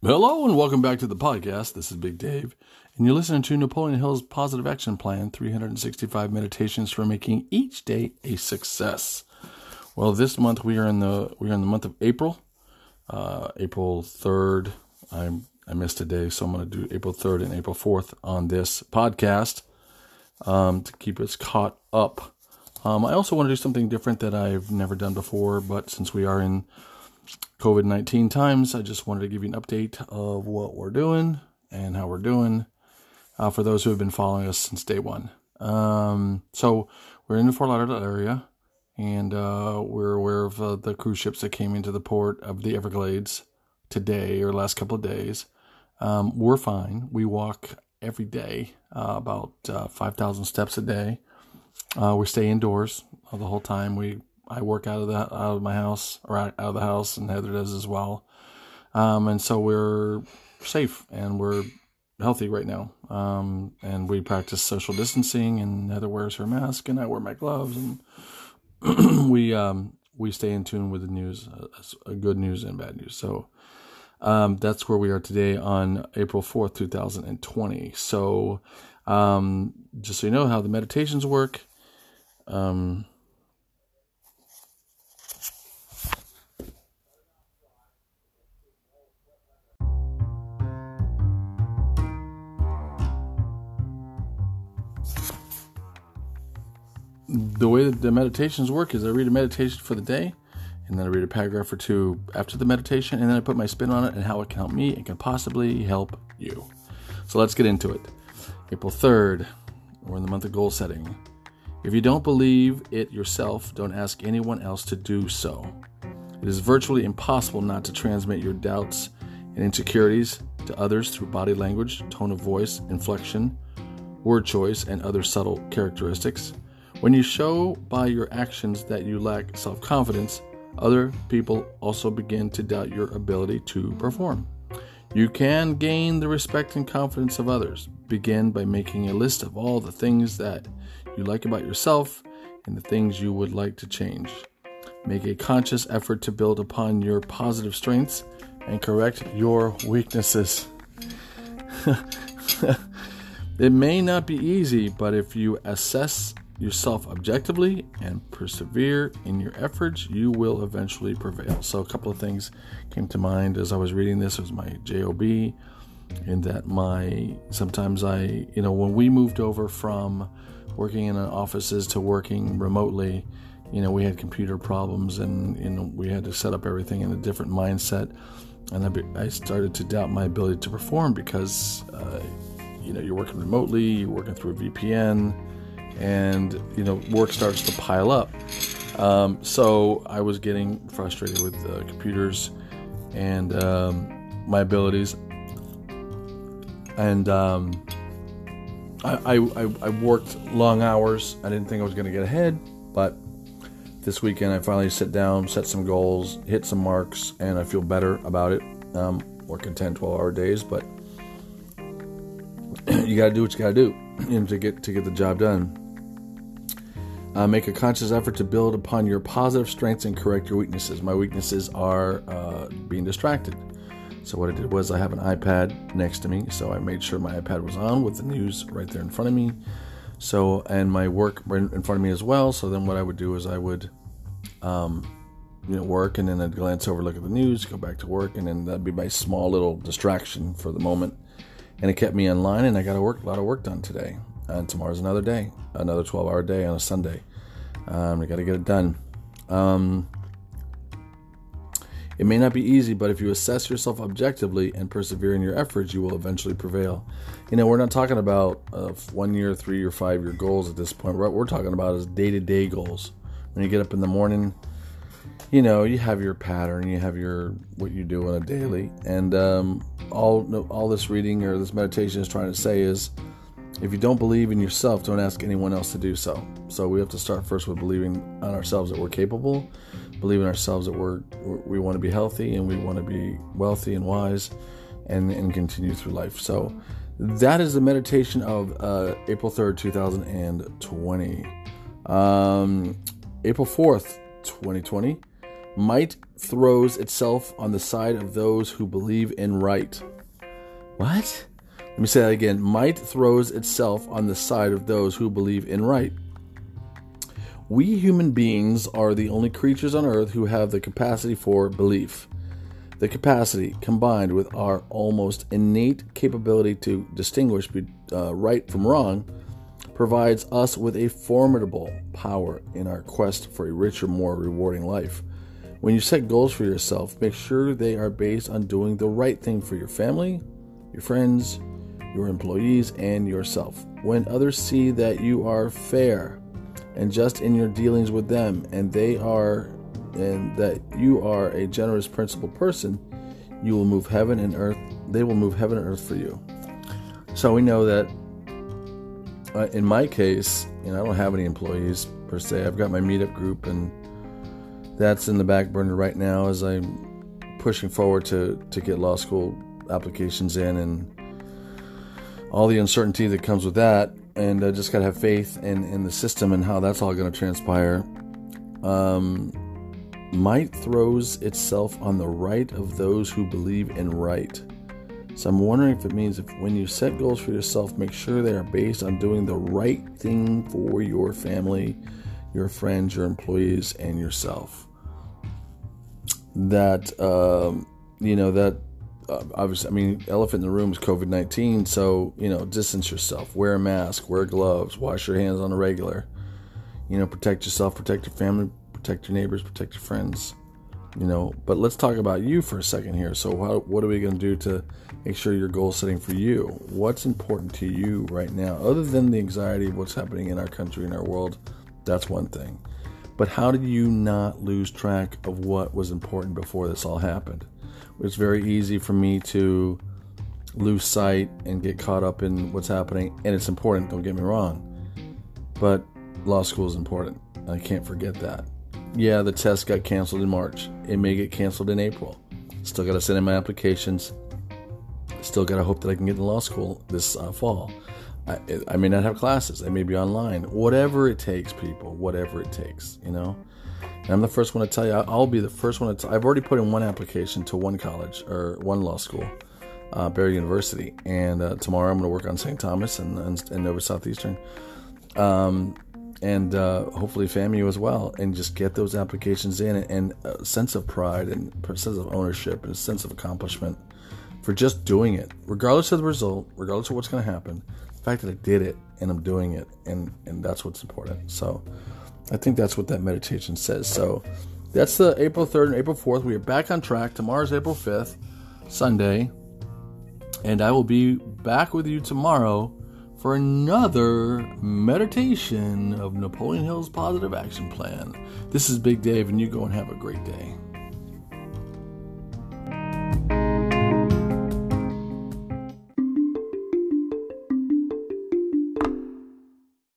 Hello and welcome back to the podcast. This is Big Dave, and you're listening to Napoleon Hill's Positive Action Plan 365 Meditations for Making Each Day a Success. Well, this month we are in the we are in the month of April, uh, April 3rd. I I missed a day, so I'm going to do April 3rd and April 4th on this podcast um, to keep us caught up. Um, I also want to do something different that I've never done before, but since we are in COVID 19 times, I just wanted to give you an update of what we're doing and how we're doing uh, for those who have been following us since day one. Um, so we're in the Fort Lauderdale area and uh, we're aware of uh, the cruise ships that came into the port of the Everglades today or last couple of days. Um, we're fine. We walk every day, uh, about uh, 5,000 steps a day. Uh, we stay indoors the whole time. We I work out of the out of my house or out, of the house, and Heather does as well. Um, and so we're safe and we're healthy right now. Um, and we practice social distancing, and Heather wears her mask, and I wear my gloves, and we um, we stay in tune with the news, uh, good news and bad news. So um, that's where we are today on April fourth, two thousand and twenty. So um, just so you know how the meditations work. Um, the way that the meditations work is I read a meditation for the day, and then I read a paragraph or two after the meditation, and then I put my spin on it and how it can help me and can possibly help you. So let's get into it. April 3rd, we're in the month of goal setting. If you don't believe it yourself, don't ask anyone else to do so. It is virtually impossible not to transmit your doubts and insecurities to others through body language, tone of voice, inflection, word choice, and other subtle characteristics. When you show by your actions that you lack self confidence, other people also begin to doubt your ability to perform. You can gain the respect and confidence of others. Begin by making a list of all the things that you like about yourself and the things you would like to change. Make a conscious effort to build upon your positive strengths and correct your weaknesses. it may not be easy, but if you assess yourself objectively and persevere in your efforts, you will eventually prevail. So, a couple of things came to mind as I was reading this. It was my job, in that my sometimes I, you know, when we moved over from working in offices to working remotely, you know, we had computer problems and you know we had to set up everything in a different mindset, and I, I started to doubt my ability to perform because, uh, you know, you're working remotely, you're working through a VPN and you know work starts to pile up. Um, so I was getting frustrated with the computers and um, my abilities, and um, I, I, I worked long hours. I didn't think I was going to get ahead, but this weekend I finally sit down, set some goals, hit some marks, and I feel better about it. Um, working 10, 12 hour days, but you got to do what you got to do to get to get the job done. Uh, make a conscious effort to build upon your positive strengths and correct your weaknesses. My weaknesses are uh, being distracted. So what I did was I have an iPad next to me, so I made sure my iPad was on with the news right there in front of me. So and my work in front of me as well. So then what I would do is I would, um, you know, work and then I'd glance over, look at the news, go back to work, and then that'd be my small little distraction for the moment. And it kept me in line, and I got a work a lot of work done today. And tomorrow's another day, another 12-hour day on a Sunday. Um, we got to get it done. Um, it may not be easy, but if you assess yourself objectively and persevere in your efforts, you will eventually prevail. You know, we're not talking about uh, one year, three year, five year goals at this point. What we're talking about is day to day goals. When you get up in the morning, you know, you have your pattern, you have your what you do on a daily, and um, all all this reading or this meditation is trying to say is if you don't believe in yourself, don't ask anyone else to do so. So we have to start first with believing on ourselves that we're capable, believing ourselves that we're we want to be healthy and we want to be wealthy and wise, and and continue through life. So that is the meditation of uh, April third, two thousand and twenty. Um, April fourth, twenty twenty. Might throws itself on the side of those who believe in right. What? Let me say that again. Might throws itself on the side of those who believe in right. We human beings are the only creatures on earth who have the capacity for belief. The capacity, combined with our almost innate capability to distinguish uh, right from wrong, provides us with a formidable power in our quest for a richer, more rewarding life. When you set goals for yourself, make sure they are based on doing the right thing for your family, your friends, your employees, and yourself. When others see that you are fair and just in your dealings with them, and they are, and that you are a generous, principled person, you will move heaven and earth. They will move heaven and earth for you. So we know that. Uh, in my case, know, I don't have any employees per se. I've got my meetup group and that's in the back burner right now as I'm pushing forward to, to get law school applications in and all the uncertainty that comes with that. And I just got to have faith in, in the system and how that's all to transpire. Um, might throws itself on the right of those who believe in right. So I'm wondering if it means if when you set goals for yourself, make sure they are based on doing the right thing for your family, your friends, your employees, and yourself that um, you know that uh, Uh, obviously, I mean, elephant in the room is COVID nineteen. So you know, distance yourself, wear a mask, wear gloves, wash your hands on a regular. You know, protect yourself, protect your family, protect your neighbors, protect your friends. You know, but let's talk about you for a second here. So, how, what are we going to do to make sure your goal setting for you? What's important to you right now, other than the anxiety of what's happening in our country and our world? That's one thing. But how did you not lose track of what was important before this all happened? It's very easy for me to lose sight and get caught up in what's happening, and it's important, don't get me wrong. But law school is important. I can't forget that. Yeah, the test got canceled in March. It may get canceled in April. Still got to send in my applications. Still got to hope that I can get in law school this uh, fall. I, I may not have classes. I may be online. Whatever it takes, people. Whatever it takes, you know. And I'm the first one to tell you. I'll be the first one to. I've already put in one application to one college or one law school, uh, Barry University, and uh, tomorrow I'm going to work on St. Thomas and, and, and Nova Southeastern, um, and uh, hopefully FAMU as well, and just get those applications in and, and a sense of pride and a sense of ownership and a sense of accomplishment for just doing it, regardless of the result, regardless of what's going to happen The fact that I did it and I'm doing it, and and that's what's important. So, I think that's what that meditation says. So, that's the April 3rd and April 4th. We are back on track. Tomorrow's April 5th, Sunday, and I will be back with you tomorrow for another meditation of Napoleon Hill's Positive Action Plan. This is Big Dave, and you go and have a great day.